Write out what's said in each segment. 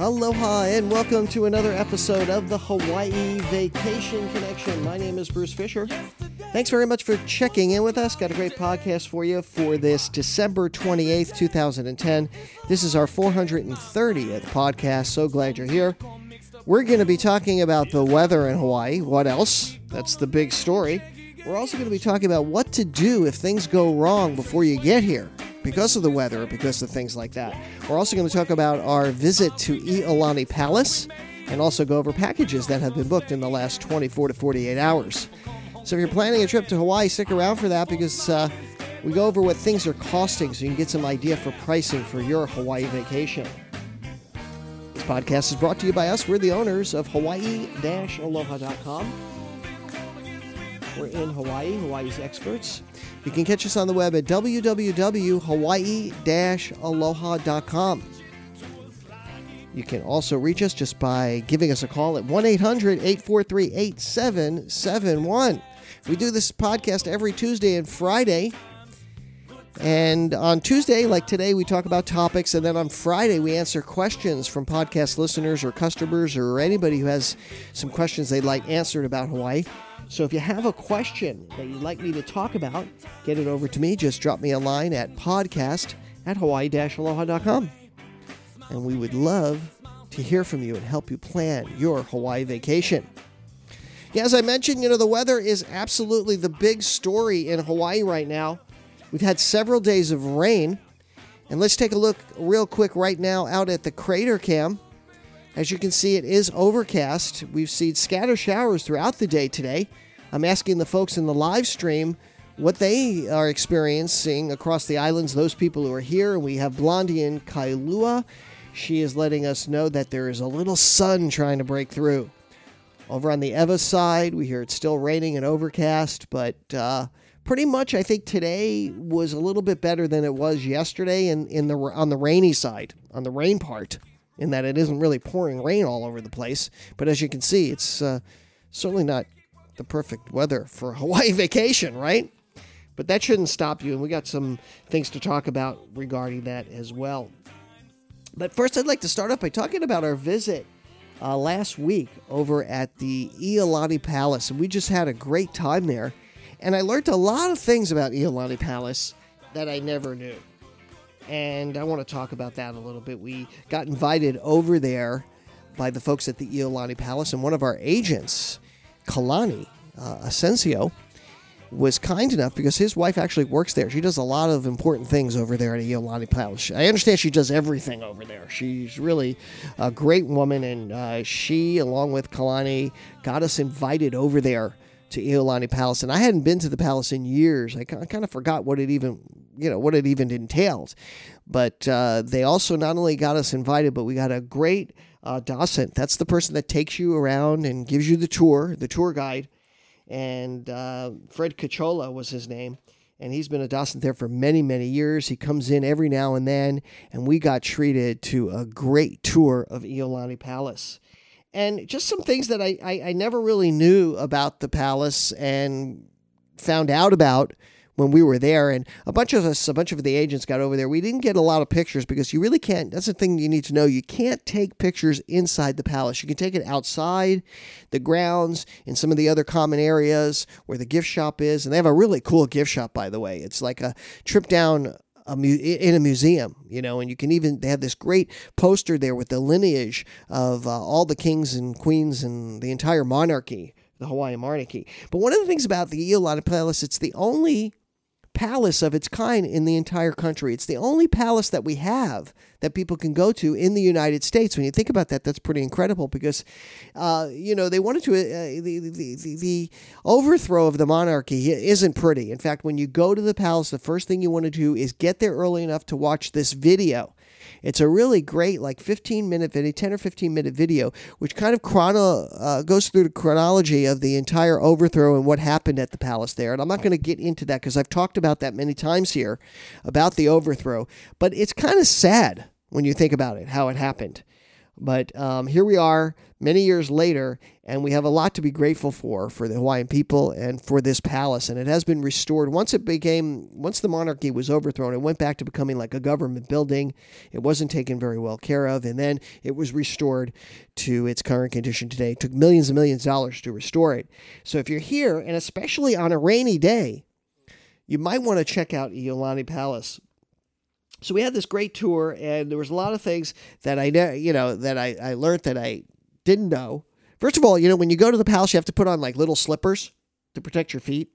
Aloha and welcome to another episode of the Hawaii Vacation Connection. My name is Bruce Fisher. Thanks very much for checking in with us. Got a great podcast for you for this December 28th, 2010. This is our 430th podcast. So glad you're here. We're going to be talking about the weather in Hawaii. What else? That's the big story. We're also going to be talking about what to do if things go wrong before you get here because of the weather, because of things like that. We're also going to talk about our visit to Iolani Palace and also go over packages that have been booked in the last 24 to 48 hours. So if you're planning a trip to Hawaii, stick around for that because uh, we go over what things are costing so you can get some idea for pricing for your Hawaii vacation. This podcast is brought to you by us. We're the owners of Hawaii-Aloha.com. We're in Hawaii, Hawaii's experts. You can catch us on the web at www.hawaii-aloha.com. You can also reach us just by giving us a call at 1 800 843 8771. We do this podcast every Tuesday and Friday. And on Tuesday, like today, we talk about topics. And then on Friday, we answer questions from podcast listeners or customers or anybody who has some questions they'd like answered about Hawaii. So if you have a question that you'd like me to talk about, get it over to me. Just drop me a line at podcast at hawaii-aloha.com. And we would love to hear from you and help you plan your Hawaii vacation. Yeah, as I mentioned, you know, the weather is absolutely the big story in Hawaii right now. We've had several days of rain. And let's take a look real quick right now out at the crater cam. As you can see, it is overcast. We've seen scattered showers throughout the day today. I'm asking the folks in the live stream what they are experiencing across the islands, those people who are here. We have Blondie in Kailua. She is letting us know that there is a little sun trying to break through. Over on the Ewa side, we hear it's still raining and overcast, but uh, pretty much I think today was a little bit better than it was yesterday in, in the on the rainy side, on the rain part in that it isn't really pouring rain all over the place. But as you can see, it's uh, certainly not the perfect weather for a Hawaii vacation, right? But that shouldn't stop you, and we got some things to talk about regarding that as well. But first, I'd like to start off by talking about our visit uh, last week over at the Iolani Palace, and we just had a great time there. And I learned a lot of things about Iolani Palace that I never knew and I want to talk about that a little bit. We got invited over there by the folks at the Iolani Palace, and one of our agents, Kalani uh, Asensio, was kind enough because his wife actually works there. She does a lot of important things over there at Iolani Palace. I understand she does everything over there. She's really a great woman, and uh, she, along with Kalani, got us invited over there to Iolani Palace. And I hadn't been to the palace in years. I, I kind of forgot what it even you know what it even entailed. But uh, they also not only got us invited, but we got a great uh, docent. That's the person that takes you around and gives you the tour, the tour guide. And uh, Fred Cachola was his name. And he's been a docent there for many, many years. He comes in every now and then, and we got treated to a great tour of Iolani Palace and just some things that I, I, I, never really knew about the palace and found out about when we were there. And a bunch of us, a bunch of the agents got over there. We didn't get a lot of pictures because you really can't. That's the thing you need to know. You can't take pictures inside the palace. You can take it outside the grounds in some of the other common areas where the gift shop is. And they have a really cool gift shop, by the way. It's like a trip down a mu- in a museum, you know, and you can even they have this great poster there with the lineage of uh, all the kings and queens and the entire monarchy, the Hawaiian monarchy. But one of the things about the Iolani Palace, it's the only palace of its kind in the entire country. It's the only palace that we have that people can go to in the United States. When you think about that, that's pretty incredible because, uh, you know, they wanted to, uh, the, the, the, the overthrow of the monarchy isn't pretty. In fact, when you go to the palace, the first thing you want to do is get there early enough to watch this video. It's a really great, like 15 minute video, 10 or 15 minute video, which kind of chrono uh, goes through the chronology of the entire overthrow and what happened at the palace there. And I'm not going to get into that because I've talked about that many times here about the overthrow. But it's kind of sad when you think about it, how it happened. But um, here we are many years later, and we have a lot to be grateful for for the Hawaiian people and for this palace. And it has been restored. Once it became, once the monarchy was overthrown, it went back to becoming like a government building. It wasn't taken very well care of, and then it was restored to its current condition today. It took millions and millions of dollars to restore it. So if you're here, and especially on a rainy day, you might want to check out Iolani Palace so we had this great tour and there was a lot of things that i know you know that I, I learned that i didn't know. First of all you know when you go to the palace you have to put on like little slippers to protect your feet.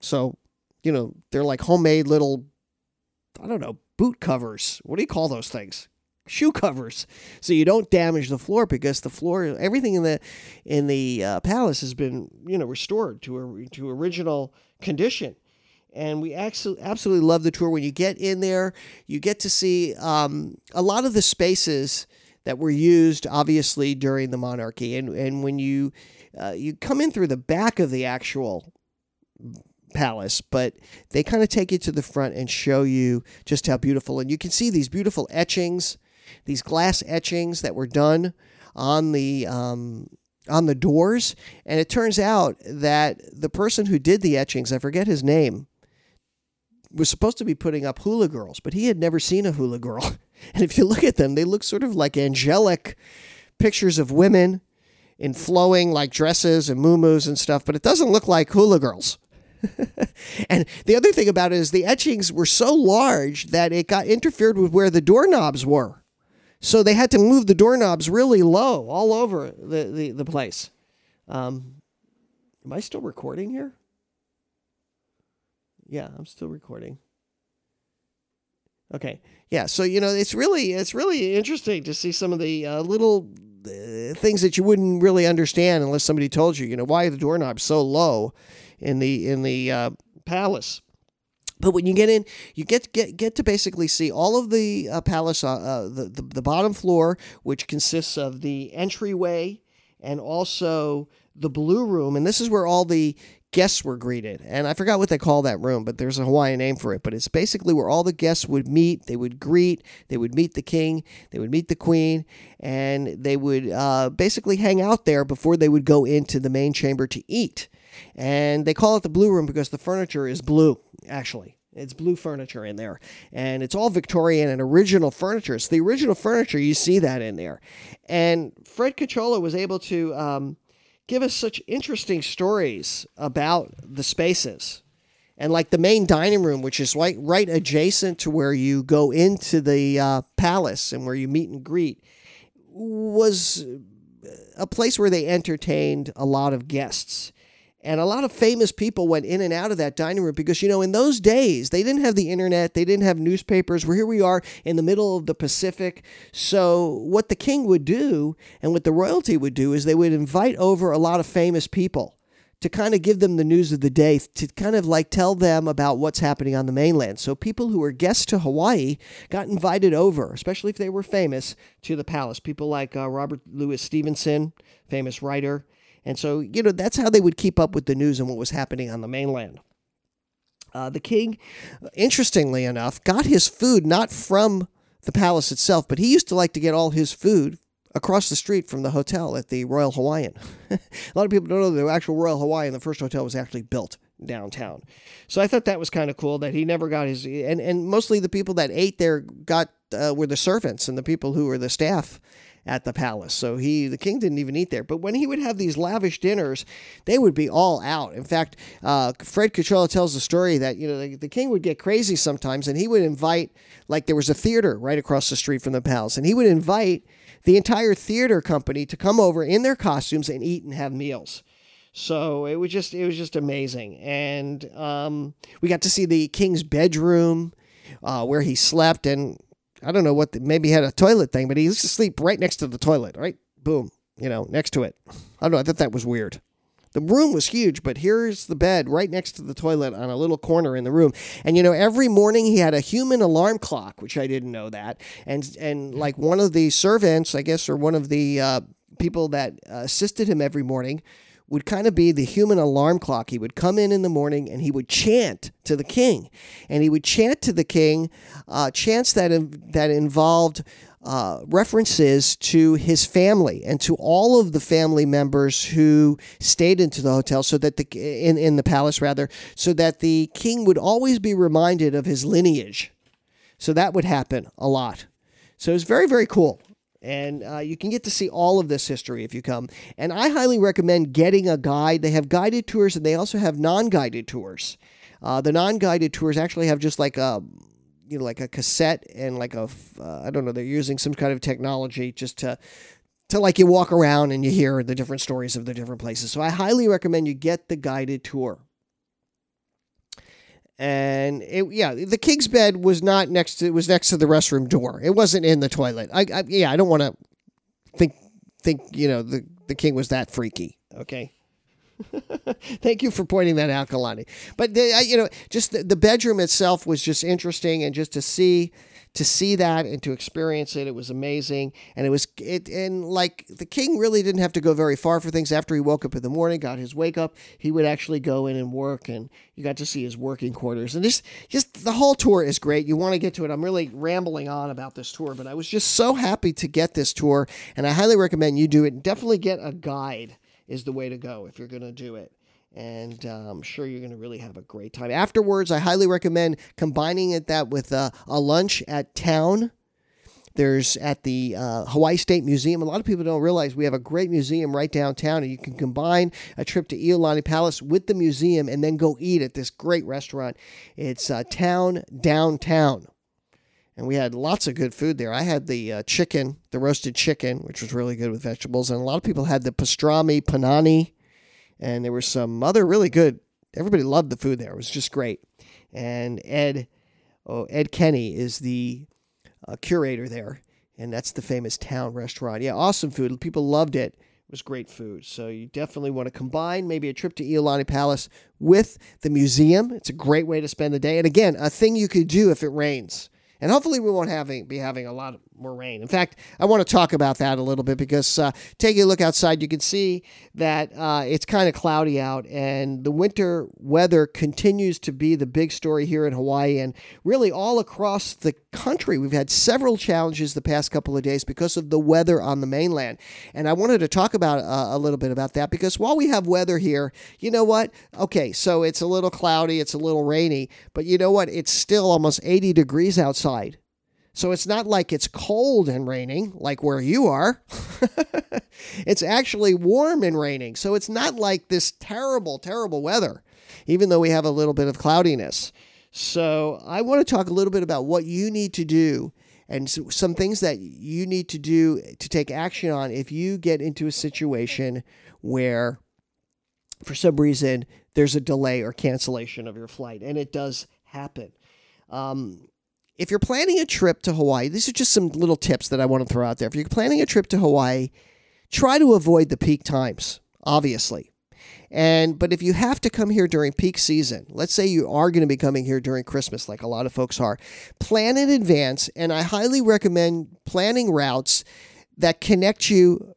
So you know they're like homemade little i don't know boot covers. What do you call those things? Shoe covers. So you don't damage the floor because the floor everything in the in the uh, palace has been you know restored to a to original condition and we actually absolutely love the tour. When you get in there, you get to see um, a lot of the spaces that were used, obviously during the monarchy, and and when you uh, you come in through the back of the actual palace, but they kind of take you to the front and show you just how beautiful. And you can see these beautiful etchings, these glass etchings that were done on the um, on the doors. And it turns out that the person who did the etchings, I forget his name, was supposed to be putting up hula girls, but he had never seen a hula girl. And if you look at them, they look sort of like angelic pictures of women in flowing like dresses and muumuus and stuff, but it doesn't look like hula girls. and the other thing about it is the etchings were so large that it got interfered with where the doorknobs were. So they had to move the doorknobs really low all over the, the, the place. Um, am I still recording here? Yeah, I'm still recording. Okay. Yeah. So you know, it's really it's really interesting to see some of the uh, little uh, things that you wouldn't really understand unless somebody told you. You know, why are the doorknobs so low in the in the uh, palace? But when you get in, you get get get to basically see all of the uh, palace, uh, uh, the, the the bottom floor, which consists of the entryway and also the blue room, and this is where all the guests were greeted. And I forgot what they call that room, but there's a Hawaiian name for it. But it's basically where all the guests would meet. They would greet, they would meet the king, they would meet the queen, and they would uh, basically hang out there before they would go into the main chamber to eat. And they call it the blue room because the furniture is blue, actually. It's blue furniture in there. And it's all Victorian and original furniture. It's the original furniture. You see that in there. And Fred Cachola was able to um, give us such interesting stories about the spaces. And like the main dining room, which is right, right adjacent to where you go into the uh, palace and where you meet and greet, was a place where they entertained a lot of guests. And a lot of famous people went in and out of that dining room because, you know, in those days, they didn't have the internet, they didn't have newspapers. Well, here we are in the middle of the Pacific. So, what the king would do and what the royalty would do is they would invite over a lot of famous people to kind of give them the news of the day, to kind of like tell them about what's happening on the mainland. So, people who were guests to Hawaii got invited over, especially if they were famous, to the palace. People like uh, Robert Louis Stevenson, famous writer. And so, you know, that's how they would keep up with the news and what was happening on the mainland. Uh, the king, interestingly enough, got his food not from the palace itself, but he used to like to get all his food across the street from the hotel at the Royal Hawaiian. a lot of people don't know the actual Royal Hawaiian, the first hotel was actually built downtown. So I thought that was kind of cool that he never got his and and mostly the people that ate there got uh, were the servants and the people who were the staff at the palace. So he, the king, didn't even eat there. But when he would have these lavish dinners, they would be all out. In fact, uh, Fred Cachola tells the story that you know the, the, king would get crazy sometimes, and he would invite, like there was a theater right across the street from the palace, and he would invite the entire theater company to come over in their costumes and eat and have meals. So it was just it was just amazing, and um, we got to see the king's bedroom. Uh, where he slept, and I don't know what, the, maybe he had a toilet thing, but he used to sleep right next to the toilet, right? Boom, you know, next to it. I don't know. I thought that was weird. The room was huge, but here's the bed right next to the toilet on a little corner in the room. And you know, every morning he had a human alarm clock, which I didn't know that. And and like one of the servants, I guess, or one of the uh, people that uh, assisted him every morning would kind of be the human alarm clock. He would come in in the morning and he would chant to the king, and he would chant to the king uh, chants that that involved uh, references to his family and to all of the family members who stayed into the hotel so that the in, in the palace rather so that the king would always be reminded of his lineage. So that would happen a lot. So it was very very cool and uh, you can get to see all of this history if you come and i highly recommend getting a guide they have guided tours and they also have non-guided tours uh, the non-guided tours actually have just like a you know like a cassette and like a uh, I don't know they're using some kind of technology just to to like you walk around and you hear the different stories of the different places. So I highly recommend you get the guided tour. And it, yeah, the king's bed was not next to it was next to the restroom door. It wasn't in the toilet. I, I yeah, I don't want to think think you know the the king was that freaky. Okay. Thank you for pointing that out, Kalani. But the, you know, just the, the bedroom itself was just interesting, and just to see to see that and to experience it, it was amazing. And it was it and like the king really didn't have to go very far for things. After he woke up in the morning, got his wake up, he would actually go in and work, and you got to see his working quarters. And just just the whole tour is great. You want to get to it. I'm really rambling on about this tour, but I was just so happy to get this tour, and I highly recommend you do it. Definitely get a guide is the way to go if you're going to do it. And uh, I'm sure you're going to really have a great time. Afterwards, I highly recommend combining it that with uh, a lunch at town. There's at the uh, Hawaii State Museum. A lot of people don't realize we have a great museum right downtown, and you can combine a trip to Iolani Palace with the museum and then go eat at this great restaurant. It's uh, Town Downtown and we had lots of good food there. I had the chicken, the roasted chicken, which was really good with vegetables, and a lot of people had the pastrami panani, and there were some other really good. Everybody loved the food there. It was just great. And Ed, oh Ed Kenney is the uh, curator there, and that's the famous town restaurant. Yeah, awesome food. People loved it. It was great food. So you definitely want to combine maybe a trip to Iolani Palace with the museum. It's a great way to spend the day. And again, a thing you could do if it rains and hopefully we won't having be having a lot more rain. In fact, I want to talk about that a little bit because uh, taking a look outside, you can see that uh, it's kind of cloudy out, and the winter weather continues to be the big story here in Hawaii and really all across the country. We've had several challenges the past couple of days because of the weather on the mainland, and I wanted to talk about uh, a little bit about that because while we have weather here, you know what? Okay, so it's a little cloudy, it's a little rainy, but you know what? It's still almost 80 degrees outside. So it's not like it's cold and raining like where you are. it's actually warm and raining. So it's not like this terrible, terrible weather, even though we have a little bit of cloudiness. So I want to talk a little bit about what you need to do and some things that you need to do to take action on if you get into a situation where for some reason there's a delay or cancellation of your flight and it does happen um, if you're planning a trip to Hawaii, these are just some little tips that I want to throw out there. If you're planning a trip to Hawaii, try to avoid the peak times, obviously. And but if you have to come here during peak season, let's say you are going to be coming here during Christmas like a lot of folks are, plan in advance and I highly recommend planning routes that connect you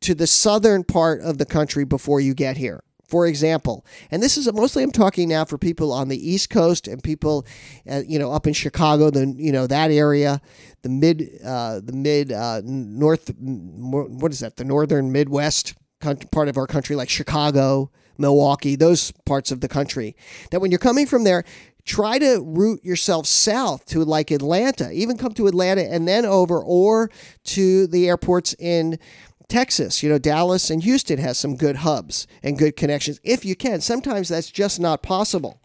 to the southern part of the country before you get here. For example, and this is mostly I'm talking now for people on the East Coast and people, uh, you know, up in Chicago, the you know that area, the mid, uh, the mid uh, north, what is that? The northern Midwest part of our country, like Chicago, Milwaukee, those parts of the country. That when you're coming from there, try to route yourself south to like Atlanta, even come to Atlanta and then over, or to the airports in Texas, you know, Dallas and Houston has some good hubs and good connections if you can. Sometimes that's just not possible.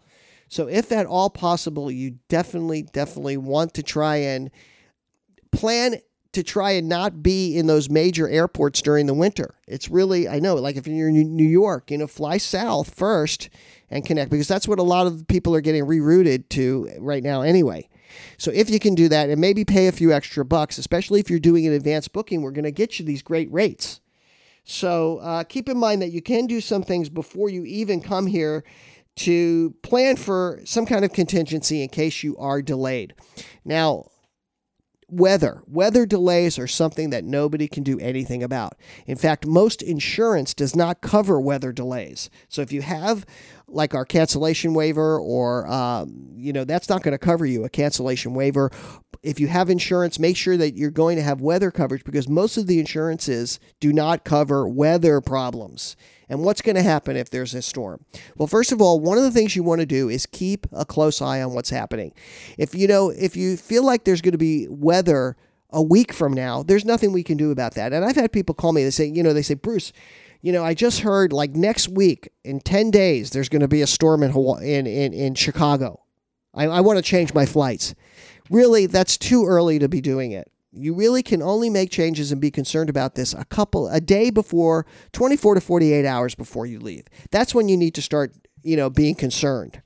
So, if at all possible, you definitely, definitely want to try and plan to try and not be in those major airports during the winter. It's really, I know, like if you're in New York, you know, fly south first and connect because that's what a lot of people are getting rerouted to right now anyway. So if you can do that and maybe pay a few extra bucks, especially if you're doing an advanced booking, we're going to get you these great rates. So uh, keep in mind that you can do some things before you even come here to plan for some kind of contingency in case you are delayed. Now, weather. Weather delays are something that nobody can do anything about. In fact, most insurance does not cover weather delays. So if you have like our cancellation waiver, or um, you know that's not going to cover you a cancellation waiver. If you have insurance, make sure that you're going to have weather coverage because most of the insurances do not cover weather problems. And what's going to happen if there's a storm? Well, first of all, one of the things you want to do is keep a close eye on what's happening. If you know, if you feel like there's going to be weather a week from now, there's nothing we can do about that. And I've had people call me, they say, you know, they say, Bruce, you know, I just heard like next week in 10 days, there's going to be a storm in, Hawaii, in, in, in Chicago. I, I want to change my flights. Really, that's too early to be doing it. You really can only make changes and be concerned about this a couple a day before 24 to 48 hours before you leave. That's when you need to start, you know, being concerned.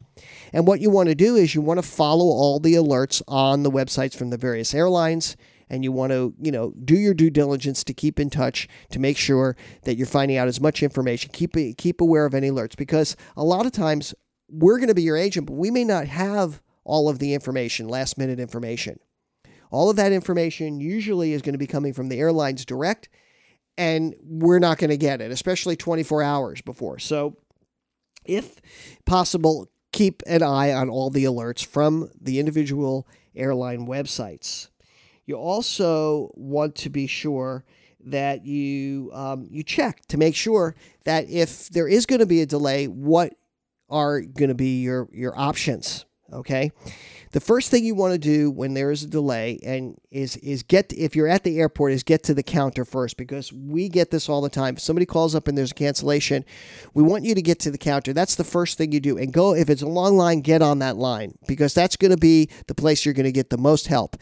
And what you want to do is you want to follow all the alerts on the websites from the various airlines and you want to, you know, do your due diligence to keep in touch to make sure that you're finding out as much information. Keep keep aware of any alerts because a lot of times we're going to be your agent, but we may not have all of the information, last minute information. All of that information usually is going to be coming from the airlines direct, and we're not going to get it, especially 24 hours before. So, if possible, keep an eye on all the alerts from the individual airline websites. You also want to be sure that you um, you check to make sure that if there is going to be a delay, what are going to be your your options. Okay, the first thing you want to do when there is a delay and is is get if you're at the airport is get to the counter first because we get this all the time. If somebody calls up and there's a cancellation, we want you to get to the counter. That's the first thing you do and go if it's a long line, get on that line because that's going to be the place you're going to get the most help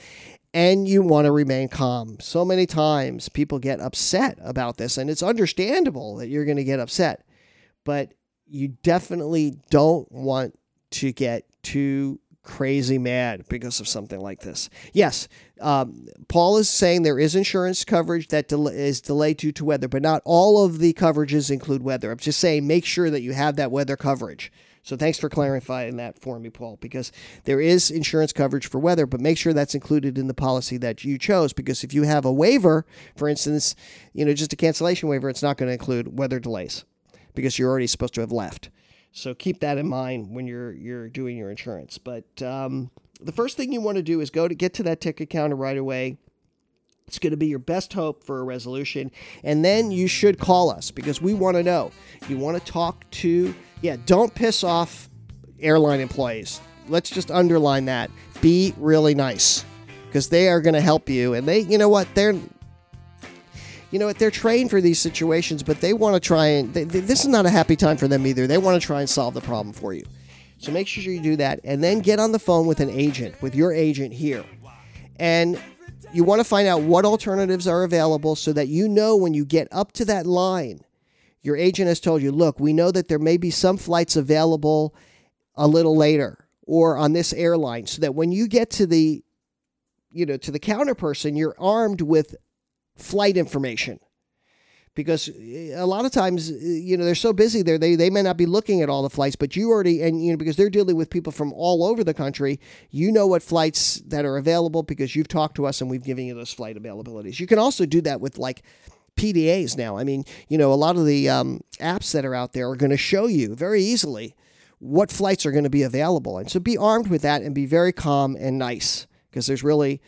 and you want to remain calm. So many times people get upset about this, and it's understandable that you're going to get upset, but you definitely don't want to get too crazy mad because of something like this. Yes, um, Paul is saying there is insurance coverage that del- is delayed due to weather, but not all of the coverages include weather. I'm just saying make sure that you have that weather coverage. So thanks for clarifying that for me, Paul, because there is insurance coverage for weather, but make sure that's included in the policy that you chose. Because if you have a waiver, for instance, you know, just a cancellation waiver, it's not going to include weather delays because you're already supposed to have left. So keep that in mind when you're you're doing your insurance. But um, the first thing you want to do is go to get to that ticket counter right away. It's going to be your best hope for a resolution. And then you should call us because we want to know. You want to talk to yeah, don't piss off airline employees. Let's just underline that. Be really nice because they are going to help you. And they, you know what, they're, you know what, they're trained for these situations, but they want to try and, they, they, this is not a happy time for them either. They want to try and solve the problem for you. So make sure you do that and then get on the phone with an agent, with your agent here. And you want to find out what alternatives are available so that you know when you get up to that line your agent has told you, look, we know that there may be some flights available a little later or on this airline so that when you get to the you know to the counter person you're armed with flight information. Because eh, a lot of times eh, you know they're so busy there they, they may not be looking at all the flights but you already and you know because they're dealing with people from all over the country you know what flights that are available because you've talked to us and we've given you those flight availabilities. You can also do that with like PDAs now. I mean, you know, a lot of the um, apps that are out there are going to show you very easily what flights are going to be available. And so be armed with that and be very calm and nice because there's really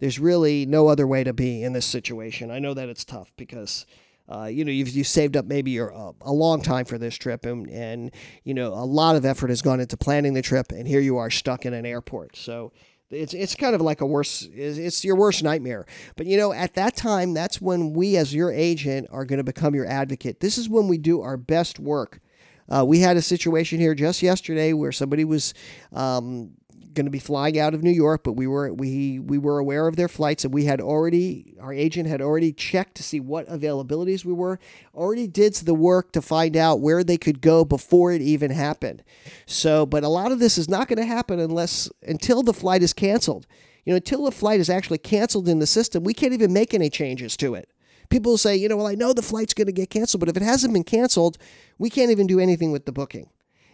there's really no other way to be in this situation. I know that it's tough because uh, you know you've, you saved up maybe your, uh, a long time for this trip and, and you know a lot of effort has gone into planning the trip and here you are stuck in an airport. So it's it's kind of like a worse it's your worst nightmare. But you know, at that time, that's when we as your agent are going to become your advocate. This is when we do our best work. Uh, we had a situation here just yesterday where somebody was um, going to be flying out of New York, but we were we we were aware of their flights and we had already our agent had already checked to see what availabilities we were, already did the work to find out where they could go before it even happened. So, but a lot of this is not going to happen unless until the flight is canceled. You know, until the flight is actually canceled in the system, we can't even make any changes to it. People say, you know, well, I know the flight's going to get canceled, but if it hasn't been canceled, we can't even do anything with the booking.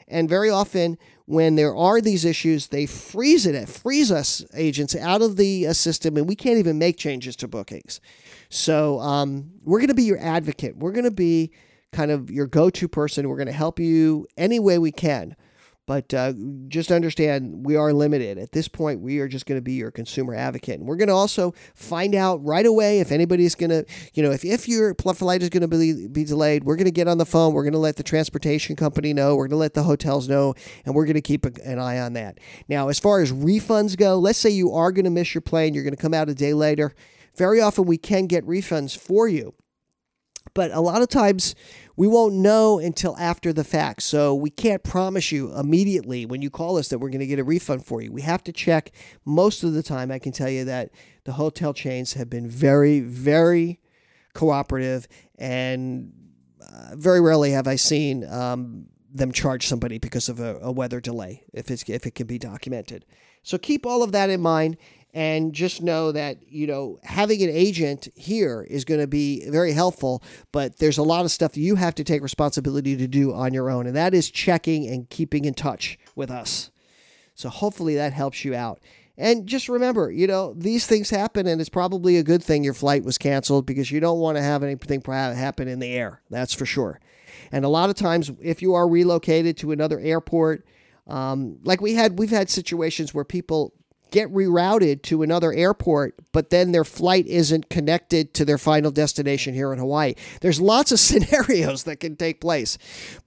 And very often, when there are these issues, they freeze it, freeze us agents out of the uh, system, and we can't even make changes to bookings. So um, we're going to be your advocate. We're going to be kind of your go-to person. We're going to help you any way we can. But uh, just understand we are limited. At this point, we are just going to be your consumer advocate. And we're going to also find out right away if anybody's going to, you know, if, if your flight is going to be, be delayed, we're going to get on the phone. We're going to let the transportation company know. We're going to let the hotels know. And we're going to keep an eye on that. Now, as far as refunds go, let's say you are going to miss your plane, you're going to come out a day later. Very often, we can get refunds for you. But a lot of times, we won't know until after the fact. So we can't promise you immediately when you call us that we're going to get a refund for you. We have to check. Most of the time, I can tell you that the hotel chains have been very, very cooperative, and uh, very rarely have I seen um, them charge somebody because of a, a weather delay if it's if it can be documented. So keep all of that in mind and just know that you know having an agent here is going to be very helpful but there's a lot of stuff you have to take responsibility to do on your own and that is checking and keeping in touch with us. So hopefully that helps you out. And just remember you know these things happen and it's probably a good thing your flight was canceled because you don't want to have anything happen in the air that's for sure. And a lot of times if you are relocated to another airport um, like we had we've had situations where people get rerouted to another airport, but then their flight isn't connected to their final destination here in Hawaii. There's lots of scenarios that can take place,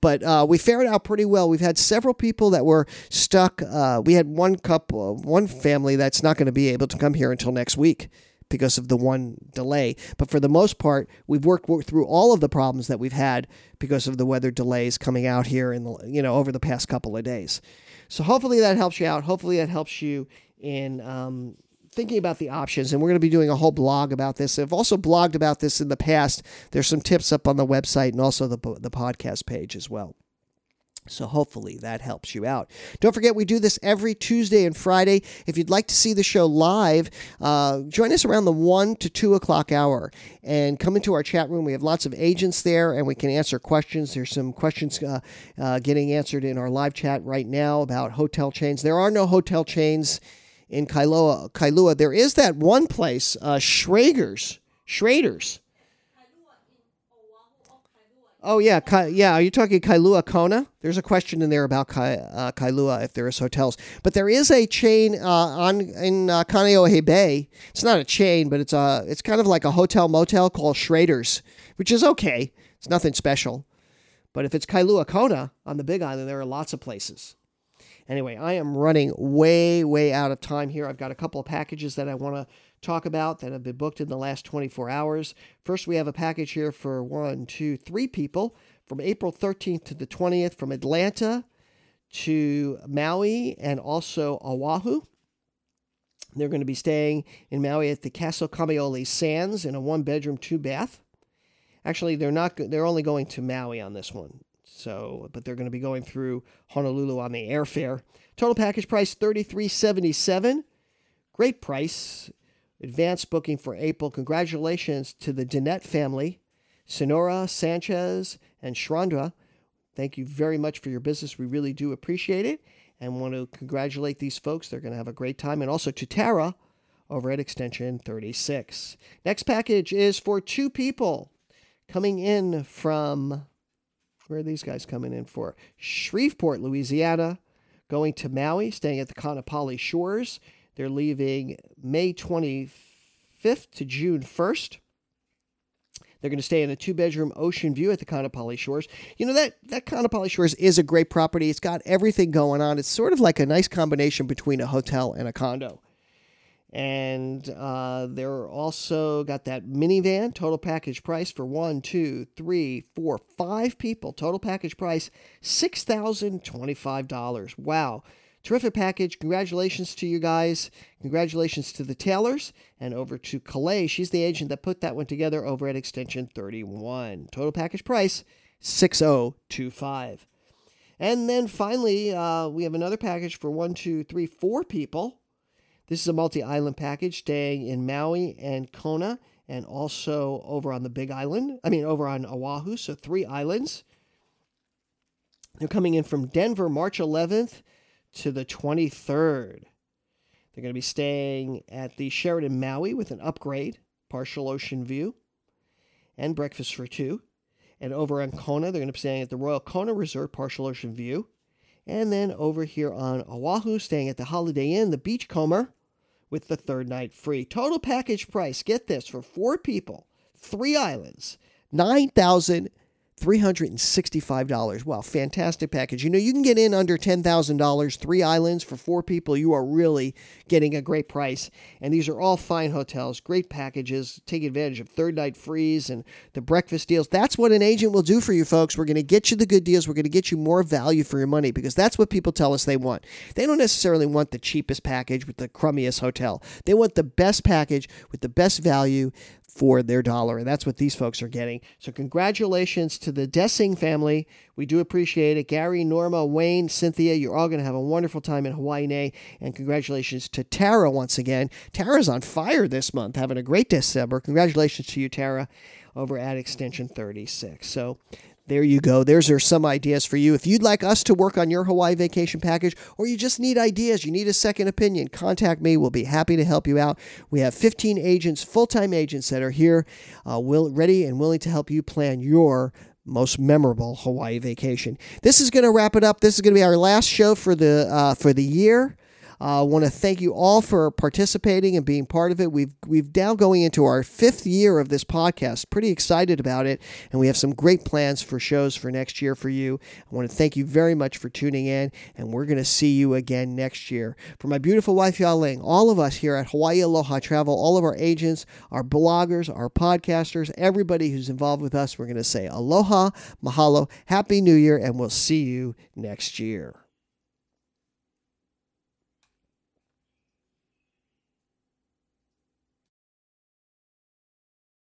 but uh, we fared out pretty well. We've had several people that were stuck. Uh, we had one couple, one family that's not going to be able to come here until next week because of the one delay. But for the most part, we've worked, through all of the problems that we've had because of the weather delays coming out here in the you know over the past couple of days. So hopefully that helps you out. Hopefully that helps you in um, thinking about the options. And we're going to be doing a whole blog about this. I've also blogged about this in the past. There's some tips up on the website and also the, the podcast page as well. So hopefully that helps you out. Don't forget, we do this every Tuesday and Friday. If you'd like to see the show live, uh, join us around the 1 to 2 o'clock hour and come into our chat room. We have lots of agents there and we can answer questions. There's some questions uh, uh, getting answered in our live chat right now about hotel chains. There are no hotel chains in Kailua. Kailua. There is that one place, uh, Schrager's. Schrader's. Oh yeah, Ka- yeah. Are you talking Kailua Kona? There's a question in there about Ka- uh, Kailua if there is hotels, but there is a chain uh, on in uh, Kaneohe Bay. It's not a chain, but it's a it's kind of like a hotel motel called Schrader's, which is okay. It's nothing special, but if it's Kailua Kona on the Big Island, there are lots of places. Anyway, I am running way, way out of time here. I've got a couple of packages that I want to talk about that have been booked in the last 24 hours. First, we have a package here for one, two, three people from April 13th to the 20th from Atlanta to Maui and also Oahu. They're going to be staying in Maui at the Castle Kamaole Sands in a one bedroom, two bath. Actually, they're not. They're only going to Maui on this one. So, but they're going to be going through Honolulu on the airfare. Total package price thirty three seventy seven. Great price. Advanced booking for April. Congratulations to the Danette family, Sonora, Sanchez, and Shrandra. Thank you very much for your business. We really do appreciate it and want to congratulate these folks. They're going to have a great time. And also to Tara over at Extension 36. Next package is for two people coming in from where are these guys coming in for? Shreveport, Louisiana, going to Maui, staying at the Kaanapali Shores. They're leaving May 25th to June 1st. They're going to stay in a two bedroom ocean view at the Kaanapali Shores. You know, that, that Kaanapali Shores is a great property. It's got everything going on. It's sort of like a nice combination between a hotel and a condo. And uh, they're also got that minivan, total package price for one, two, three, four, five people. Total package price $6,025. Wow. Terrific package. Congratulations to you guys. Congratulations to the Taylors. And over to Calais. She's the agent that put that one together over at Extension 31. Total package price 6025. And then finally, uh, we have another package for one, two, three, four people. This is a multi island package staying in Maui and Kona and also over on the Big Island. I mean, over on Oahu. So three islands. They're coming in from Denver March 11th to the 23rd. They're going to be staying at the Sheraton Maui with an upgrade, partial ocean view, and breakfast for two. And over on Kona, they're going to be staying at the Royal Kona Resort, partial ocean view. And then over here on Oahu, staying at the Holiday Inn, the Beachcomber, with the third night free. Total package price, get this, for four people, three islands, 9000 $365. Wow, fantastic package. You know, you can get in under $10,000, three islands for four people. You are really getting a great price. And these are all fine hotels, great packages. Take advantage of third night freeze and the breakfast deals. That's what an agent will do for you, folks. We're going to get you the good deals. We're going to get you more value for your money because that's what people tell us they want. They don't necessarily want the cheapest package with the crummiest hotel, they want the best package with the best value for their dollar. And that's what these folks are getting. So, congratulations to the Dessing family. We do appreciate it. Gary, Norma, Wayne, Cynthia, you're all going to have a wonderful time in Hawaii. And congratulations to Tara once again. Tara's on fire this month, having a great December. Congratulations to you, Tara, over at Extension 36. So, there you go. There's are some ideas for you. If you'd like us to work on your Hawaii vacation package or you just need ideas, you need a second opinion, contact me. We'll be happy to help you out. We have 15 agents, full-time agents that are here, uh, will, ready and willing to help you plan your most memorable Hawaii vacation. This is going to wrap it up. This is going to be our last show for the uh, for the year. I uh, want to thank you all for participating and being part of it. We've we've now going into our fifth year of this podcast. Pretty excited about it, and we have some great plans for shows for next year for you. I want to thank you very much for tuning in, and we're going to see you again next year. For my beautiful wife Yaling, all of us here at Hawaii Aloha Travel, all of our agents, our bloggers, our podcasters, everybody who's involved with us, we're going to say aloha, mahalo, happy new year, and we'll see you next year.